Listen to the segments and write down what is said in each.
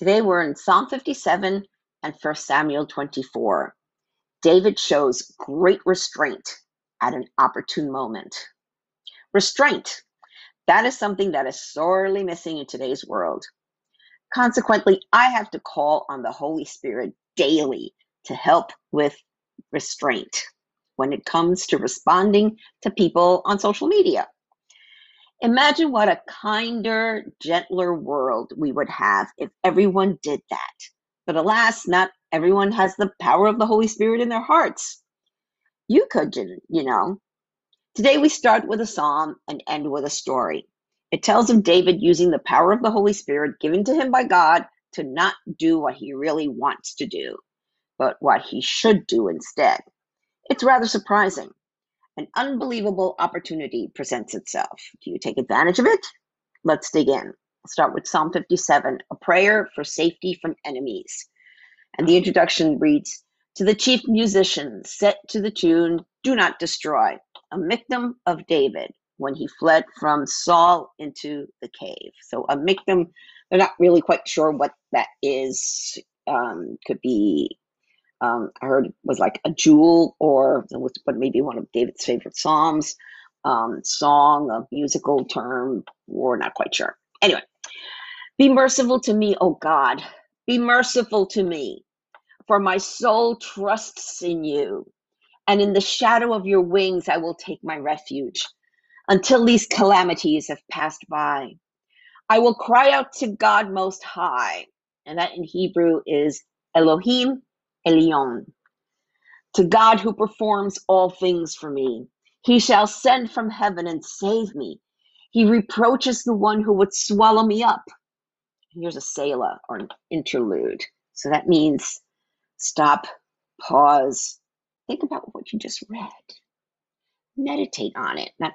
Today we're in Psalm 57 and 1 Samuel 24. David shows great restraint at an opportune moment. Restraint. That is something that is sorely missing in today's world. Consequently, I have to call on the Holy Spirit daily to help with restraint when it comes to responding to people on social media. Imagine what a kinder, gentler world we would have if everyone did that. But alas, not everyone has the power of the Holy Spirit in their hearts. You could, you know. Today we start with a psalm and end with a story. It tells of David using the power of the Holy Spirit given to him by God to not do what he really wants to do, but what he should do instead. It's rather surprising an unbelievable opportunity presents itself. Do you take advantage of it? Let's dig in. I'll start with Psalm 57, a prayer for safety from enemies. And the introduction reads To the chief musician, set to the tune, Do Not Destroy, a miktam of David when he fled from Saul into the cave. So, a miktam, they're not really quite sure what that is. Um, could be um, I heard it was like a jewel or was but maybe one of David's favorite psalms, um, song, a musical term, we're not quite sure. Anyway, be merciful to me, O God. Be merciful to me, for my soul trusts in you. And in the shadow of your wings, I will take my refuge until these calamities have passed by. I will cry out to God Most High. And that in Hebrew is Elohim Elyon. To God who performs all things for me. He shall send from heaven and save me. He reproaches the one who would swallow me up. Here's a Selah or an interlude. So that means stop, pause, think about what you just read. Meditate on it. Not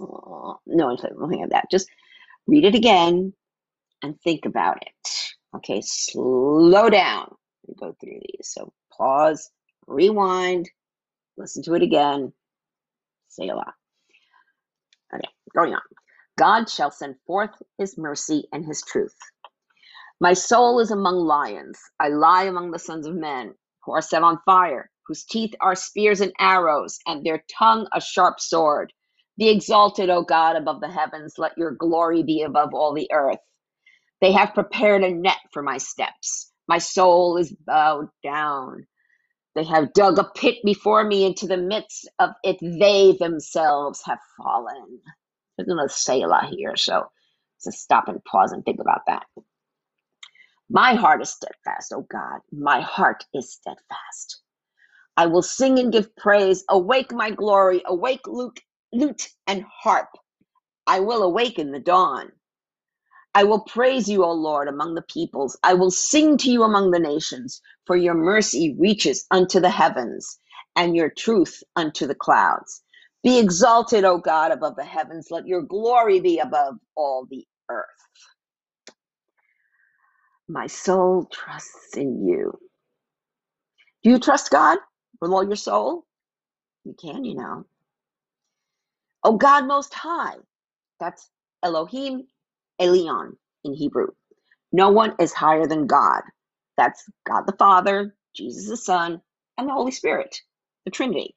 oh, no, nothing of that. Just read it again and think about it. Okay, slow down we go through these. So pause, rewind, listen to it again, Selah. Okay, going on. God shall send forth his mercy and his truth. My soul is among lions. I lie among the sons of men who are set on fire, whose teeth are spears and arrows, and their tongue a sharp sword. Be exalted, O God, above the heavens. Let your glory be above all the earth. They have prepared a net for my steps. My soul is bowed down. They have dug a pit before me into the midst of it. They themselves have fallen. There's another Selah here, so just stop and pause and think about that. My heart is steadfast, oh God. My heart is steadfast. I will sing and give praise. Awake my glory. Awake lute, lute and harp. I will awaken the dawn. I will praise you, O Lord, among the peoples. I will sing to you among the nations, for your mercy reaches unto the heavens, and your truth unto the clouds. Be exalted, O God, above the heavens. Let your glory be above all the earth. My soul trusts in you. Do you trust God with all your soul? You can, you know. Oh God Most High. That's Elohim Elyon in Hebrew. No one is higher than God. That's God the Father, Jesus the Son, and the Holy Spirit, the Trinity.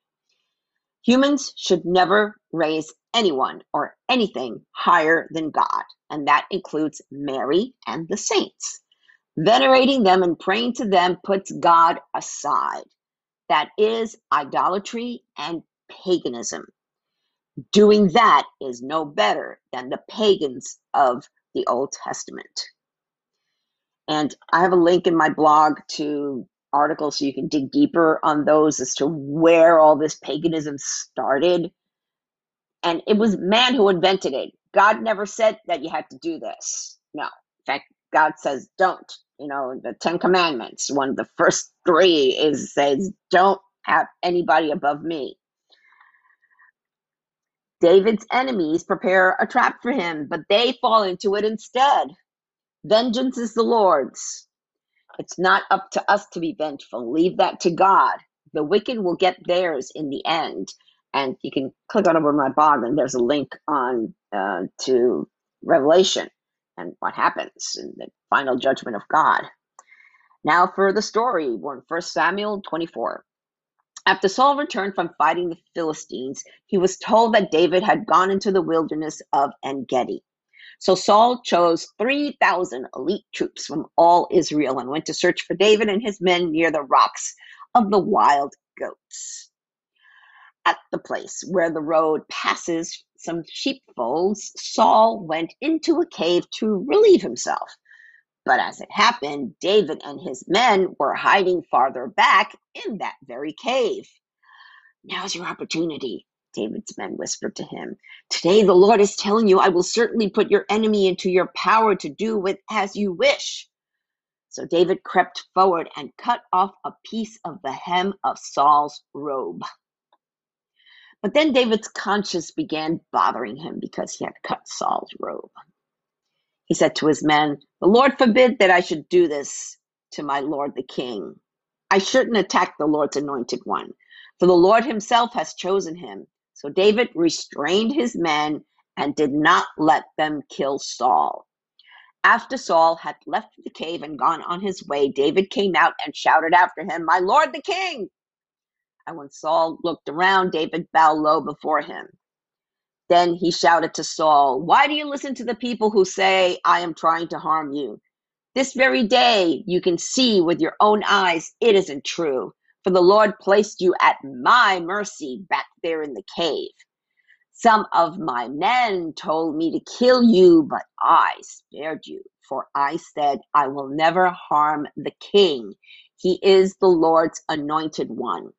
Humans should never raise anyone or anything higher than God, and that includes Mary and the saints. Venerating them and praying to them puts God aside. That is idolatry and paganism. Doing that is no better than the pagans of the Old Testament. And I have a link in my blog to articles so you can dig deeper on those as to where all this paganism started. And it was man who invented it. God never said that you had to do this. No. In fact, God says don't. You know, the Ten Commandments, one of the first three is says, Don't have anybody above me. David's enemies prepare a trap for him, but they fall into it instead. Vengeance is the Lord's. It's not up to us to be vengeful. Leave that to God. The wicked will get theirs in the end. And you can click on over my blog, and there's a link on uh, to Revelation and what happens in the final judgment of God. Now for the story, we're in 1 Samuel 24. After Saul returned from fighting the Philistines, he was told that David had gone into the wilderness of En Gedi. So Saul chose 3,000 elite troops from all Israel and went to search for David and his men near the rocks of the wild goats. At the place where the road passes some sheepfolds, Saul went into a cave to relieve himself. But as it happened, David and his men were hiding farther back in that very cave. Now's your opportunity, David's men whispered to him. Today the Lord is telling you, I will certainly put your enemy into your power to do with as you wish. So David crept forward and cut off a piece of the hem of Saul's robe. But then David's conscience began bothering him because he had cut Saul's robe. He said to his men, The Lord forbid that I should do this to my lord the king. I shouldn't attack the Lord's anointed one, for the Lord himself has chosen him. So David restrained his men and did not let them kill Saul. After Saul had left the cave and gone on his way, David came out and shouted after him, My lord the king! And when Saul looked around, David bowed low before him. Then he shouted to Saul, Why do you listen to the people who say, I am trying to harm you? This very day you can see with your own eyes it isn't true, for the Lord placed you at my mercy back there in the cave. Some of my men told me to kill you, but I spared you, for I said, I will never harm the king. He is the Lord's anointed one.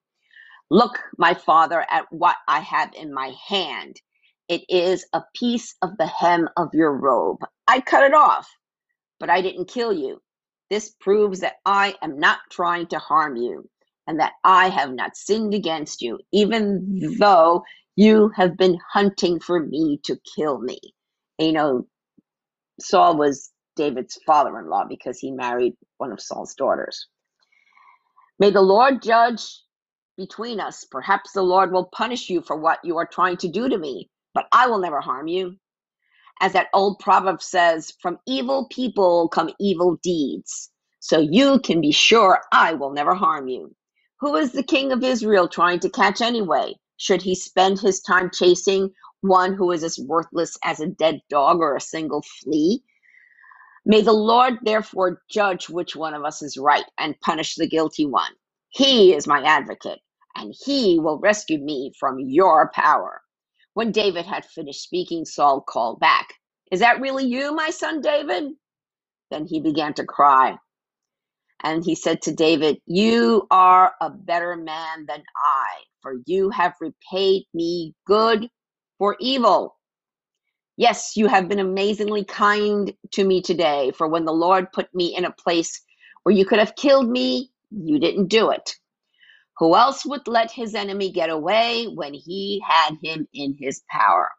Look, my father, at what I have in my hand. It is a piece of the hem of your robe. I cut it off, but I didn't kill you. This proves that I am not trying to harm you and that I have not sinned against you, even though you have been hunting for me to kill me. And, you know, Saul was David's father in law because he married one of Saul's daughters. May the Lord judge between us. Perhaps the Lord will punish you for what you are trying to do to me but I will never harm you. As that old proverb says, from evil people come evil deeds. So you can be sure I will never harm you. Who is the king of Israel trying to catch anyway? Should he spend his time chasing one who is as worthless as a dead dog or a single flea? May the Lord therefore judge which one of us is right and punish the guilty one. He is my advocate, and he will rescue me from your power. When David had finished speaking, Saul called back, Is that really you, my son David? Then he began to cry. And he said to David, You are a better man than I, for you have repaid me good for evil. Yes, you have been amazingly kind to me today, for when the Lord put me in a place where you could have killed me, you didn't do it. Who else would let his enemy get away when he had him in his power?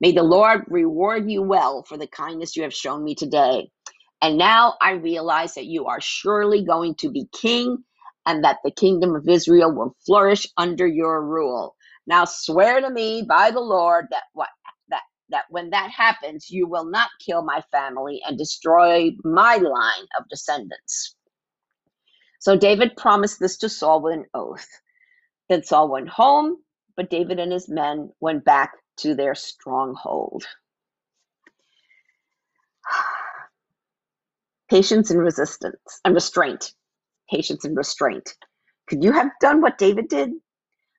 May the Lord reward you well for the kindness you have shown me today. And now I realize that you are surely going to be king and that the kingdom of Israel will flourish under your rule. Now swear to me by the Lord that what that that when that happens, you will not kill my family and destroy my line of descendants. So David promised this to Saul with an oath. Then Saul went home, but David and his men went back to their stronghold. Patience and resistance and restraint. Patience and restraint. Could you have done what David did?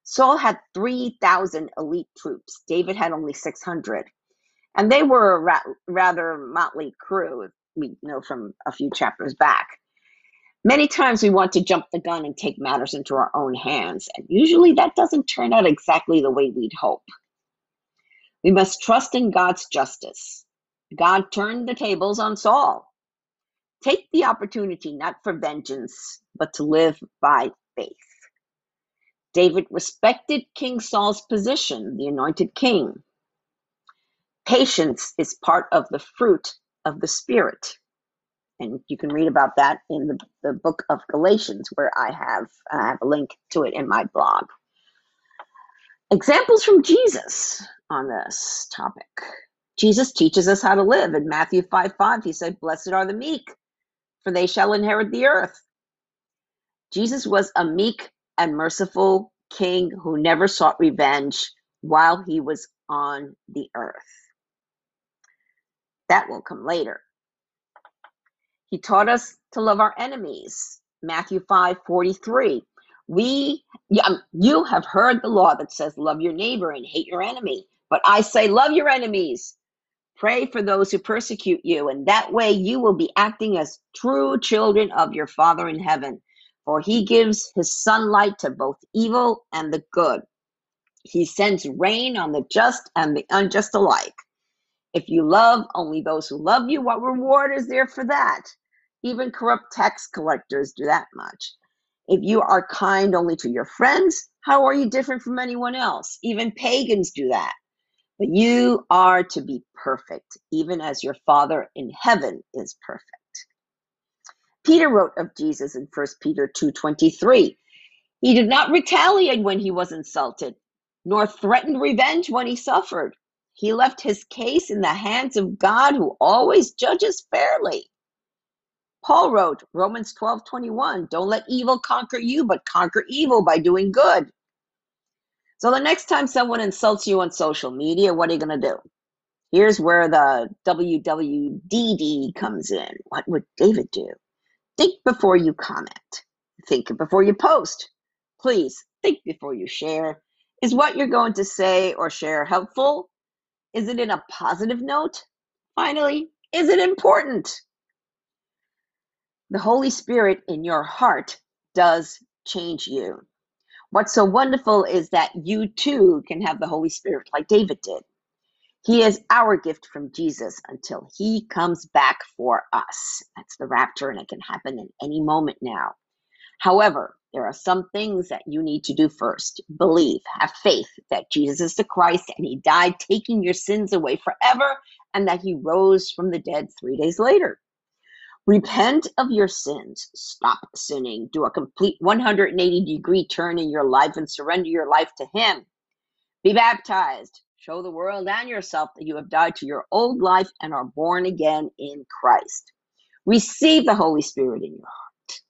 Saul had 3,000 elite troops. David had only 600. And they were a ra- rather motley crew, we know from a few chapters back. Many times we want to jump the gun and take matters into our own hands, and usually that doesn't turn out exactly the way we'd hope. We must trust in God's justice. God turned the tables on Saul. Take the opportunity not for vengeance, but to live by faith. David respected King Saul's position, the anointed king. Patience is part of the fruit of the Spirit. And you can read about that in the, the book of Galatians, where I have, I have a link to it in my blog. Examples from Jesus on this topic. Jesus teaches us how to live. In Matthew 5 5, he said, Blessed are the meek, for they shall inherit the earth. Jesus was a meek and merciful king who never sought revenge while he was on the earth. That will come later. He taught us to love our enemies. Matthew 5 43. We, um, you have heard the law that says, Love your neighbor and hate your enemy. But I say, Love your enemies. Pray for those who persecute you, and that way you will be acting as true children of your Father in heaven. For he gives his sunlight to both evil and the good. He sends rain on the just and the unjust alike. If you love only those who love you, what reward is there for that? Even corrupt tax collectors do that much. If you are kind only to your friends, how are you different from anyone else? Even pagans do that. But you are to be perfect, even as your Father in heaven is perfect. Peter wrote of Jesus in 1 Peter 2:23. He did not retaliate when he was insulted, nor threatened revenge when he suffered. He left his case in the hands of God who always judges fairly. Paul wrote, Romans 12:21, don't let evil conquer you, but conquer evil by doing good. So the next time someone insults you on social media, what are you going to do? Here's where the WWDD comes in. What would David do? Think before you comment. Think before you post. Please think before you share. Is what you're going to say or share helpful? Is it in a positive note? Finally, is it important? The Holy Spirit in your heart does change you. What's so wonderful is that you too can have the Holy Spirit like David did. He is our gift from Jesus until he comes back for us. That's the rapture, and it can happen in any moment now. However, there are some things that you need to do first. Believe, have faith that Jesus is the Christ and he died taking your sins away forever and that he rose from the dead three days later. Repent of your sins. Stop sinning. Do a complete 180 degree turn in your life and surrender your life to Him. Be baptized. Show the world and yourself that you have died to your old life and are born again in Christ. Receive the Holy Spirit in your heart.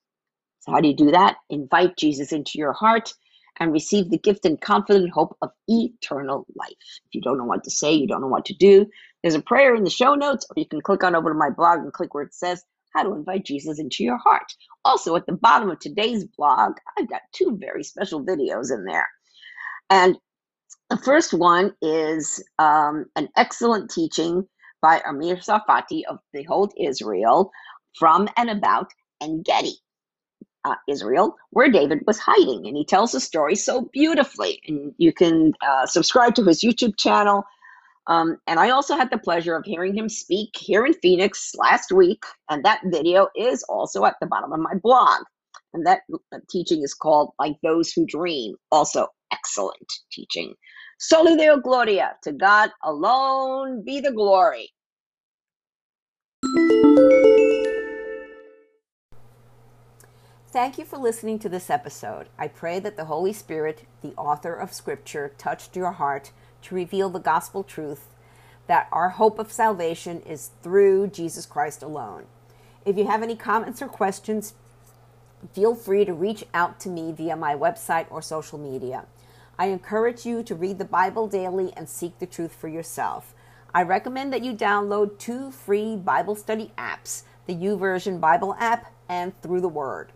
So, how do you do that? Invite Jesus into your heart and receive the gift and confident hope of eternal life. If you don't know what to say, you don't know what to do, there's a prayer in the show notes, or you can click on over to my blog and click where it says how to invite Jesus into your heart. Also, at the bottom of today's blog, I've got two very special videos in there. And the first one is um, an excellent teaching by Amir Tsarfati of Behold Israel from and about En Gedi, uh, Israel, where David was hiding. And he tells the story so beautifully. And you can uh, subscribe to his YouTube channel um, and I also had the pleasure of hearing him speak here in Phoenix last week, and that video is also at the bottom of my blog. And that uh, teaching is called Like Those Who Dream. Also, excellent teaching. Soli Deo Gloria. To God alone be the glory. Thank you for listening to this episode. I pray that the Holy Spirit, the author of Scripture, touched your heart to reveal the gospel truth that our hope of salvation is through Jesus Christ alone. If you have any comments or questions, feel free to reach out to me via my website or social media. I encourage you to read the Bible daily and seek the truth for yourself. I recommend that you download two free Bible study apps the YouVersion Bible app and Through the Word.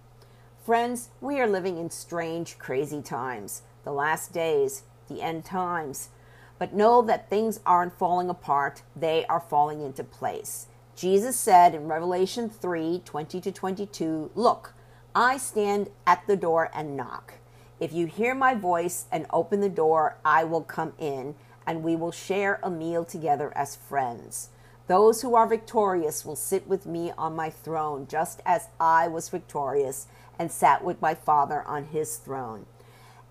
Friends, we are living in strange, crazy times, the last days, the end times. But know that things aren't falling apart, they are falling into place. Jesus said in Revelation 3 20 to 22, Look, I stand at the door and knock. If you hear my voice and open the door, I will come in, and we will share a meal together as friends. Those who are victorious will sit with me on my throne, just as I was victorious and sat with my Father on his throne.